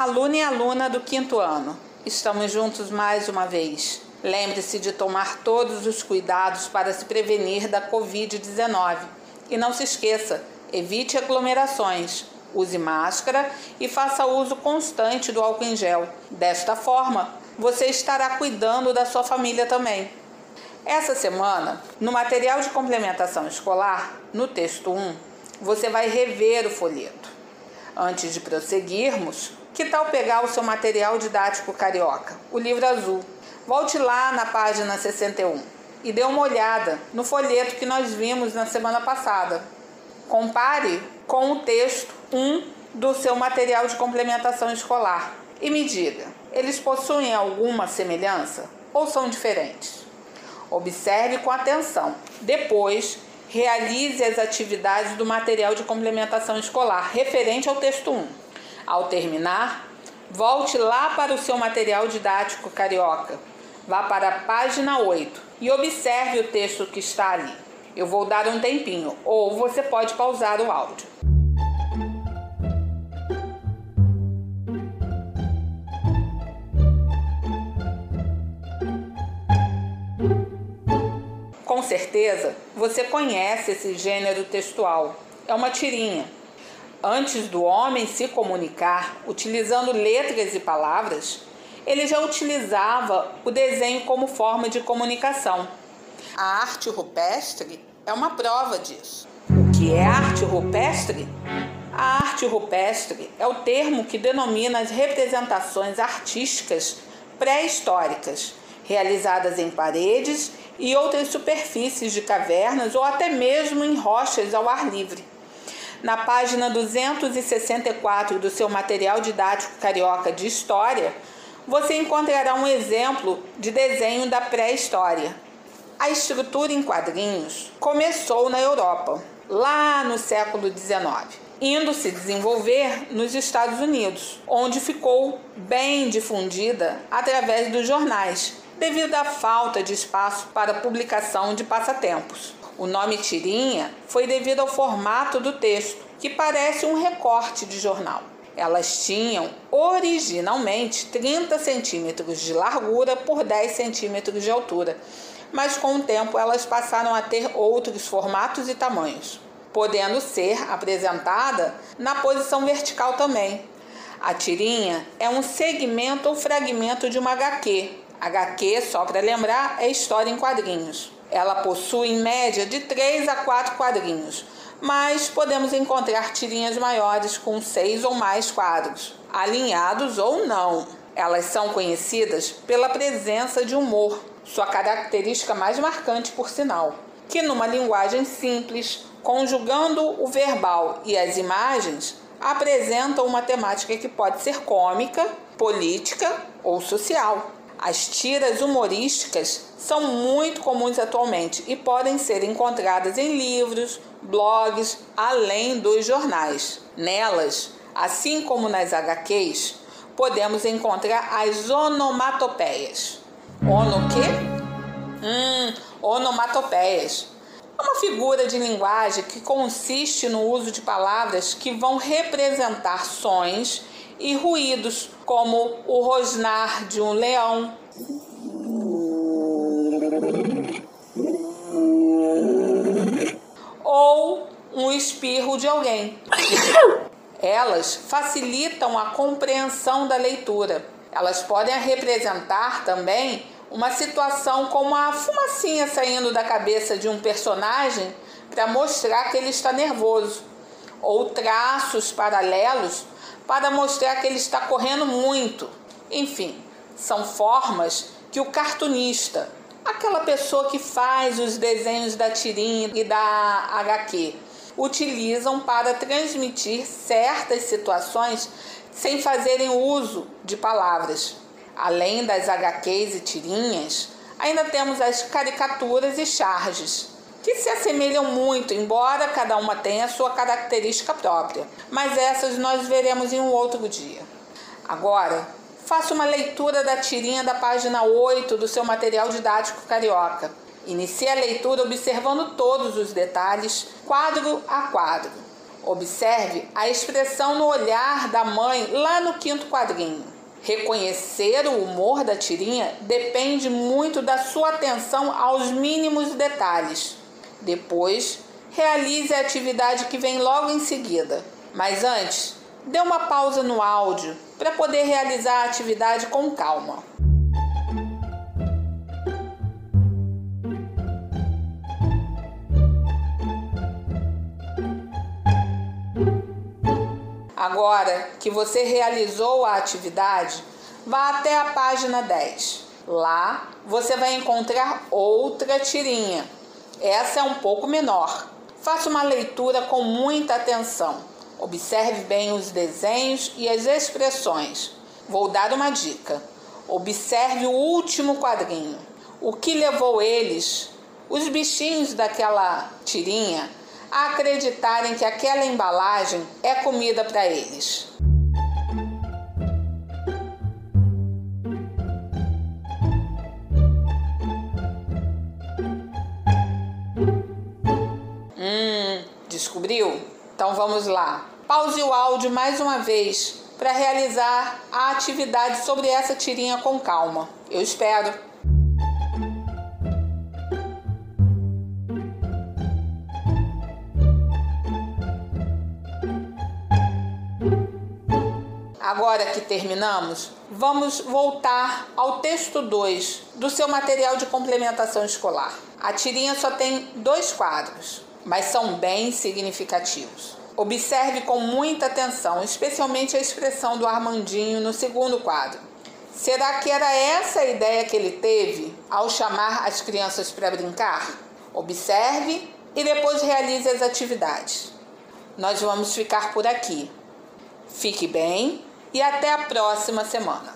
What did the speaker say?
Aluna e aluna do quinto ano, estamos juntos mais uma vez. Lembre-se de tomar todos os cuidados para se prevenir da Covid-19. E não se esqueça, evite aglomerações, use máscara e faça uso constante do álcool em gel. Desta forma, você estará cuidando da sua família também. Essa semana, no material de complementação escolar, no texto 1, você vai rever o folheto. Antes de prosseguirmos, que tal pegar o seu material didático carioca, o livro azul? Volte lá na página 61 e dê uma olhada no folheto que nós vimos na semana passada. Compare com o texto 1 do seu material de complementação escolar e me diga: eles possuem alguma semelhança ou são diferentes? Observe com atenção. Depois, realize as atividades do material de complementação escolar referente ao texto 1. Ao terminar, volte lá para o seu material didático carioca. Vá para a página 8 e observe o texto que está ali. Eu vou dar um tempinho, ou você pode pausar o áudio. Com certeza, você conhece esse gênero textual. É uma tirinha. Antes do homem se comunicar utilizando letras e palavras, ele já utilizava o desenho como forma de comunicação. A arte rupestre é uma prova disso. O que é arte rupestre? A arte rupestre é o termo que denomina as representações artísticas pré-históricas, realizadas em paredes e outras superfícies de cavernas ou até mesmo em rochas ao ar livre. Na página 264 do seu material didático carioca de História, você encontrará um exemplo de desenho da pré-história. A estrutura em quadrinhos começou na Europa, lá no século XIX, indo se desenvolver nos Estados Unidos, onde ficou bem difundida através dos jornais, devido à falta de espaço para publicação de passatempos. O nome tirinha foi devido ao formato do texto, que parece um recorte de jornal. Elas tinham originalmente 30 centímetros de largura por 10 centímetros de altura, mas com o tempo elas passaram a ter outros formatos e tamanhos, podendo ser apresentada na posição vertical também. A tirinha é um segmento ou fragmento de uma HQ. HQ, só para lembrar, é história em quadrinhos. Ela possui em média de 3 a 4 quadrinhos, mas podemos encontrar tirinhas maiores com 6 ou mais quadros, alinhados ou não. Elas são conhecidas pela presença de humor, sua característica mais marcante, por sinal, que numa linguagem simples, conjugando o verbal e as imagens, apresentam uma temática que pode ser cômica, política ou social. As tiras humorísticas são muito comuns atualmente e podem ser encontradas em livros, blogs, além dos jornais. Nelas, assim como nas HQs, podemos encontrar as onomatopeias. Ono quê? Hum, onomatopeias. É uma figura de linguagem que consiste no uso de palavras que vão representar sons e ruídos, como o rosnar de um leão. Ou um espirro de alguém. Elas facilitam a compreensão da leitura. Elas podem representar também uma situação como a fumacinha saindo da cabeça de um personagem para mostrar que ele está nervoso, ou traços paralelos para mostrar que ele está correndo muito. Enfim, são formas que o cartunista, aquela pessoa que faz os desenhos da tirinha e da HQ, utilizam para transmitir certas situações sem fazerem uso de palavras. Além das HQs e tirinhas, ainda temos as caricaturas e charges, que se assemelham muito, embora cada uma tenha sua característica própria. Mas essas nós veremos em um outro dia. Agora, faça uma leitura da tirinha da página 8 do seu material didático carioca. Inicie a leitura observando todos os detalhes, quadro a quadro. Observe a expressão no olhar da mãe lá no quinto quadrinho. Reconhecer o humor da tirinha depende muito da sua atenção aos mínimos detalhes. Depois, realize a atividade que vem logo em seguida. Mas antes, dê uma pausa no áudio para poder realizar a atividade com calma. Agora que você realizou a atividade, vá até a página 10. Lá você vai encontrar outra tirinha. Essa é um pouco menor. Faça uma leitura com muita atenção. Observe bem os desenhos e as expressões. Vou dar uma dica. Observe o último quadrinho. O que levou eles, os bichinhos daquela tirinha, a acreditarem que aquela embalagem é comida para eles. Hum, descobriu? Então vamos lá. Pause o áudio mais uma vez para realizar a atividade sobre essa tirinha com calma. Eu espero. Agora que terminamos, vamos voltar ao texto 2 do seu material de complementação escolar. A tirinha só tem dois quadros, mas são bem significativos. Observe com muita atenção, especialmente a expressão do Armandinho no segundo quadro. Será que era essa a ideia que ele teve ao chamar as crianças para brincar? Observe e depois realize as atividades. Nós vamos ficar por aqui. Fique bem e até a próxima semana.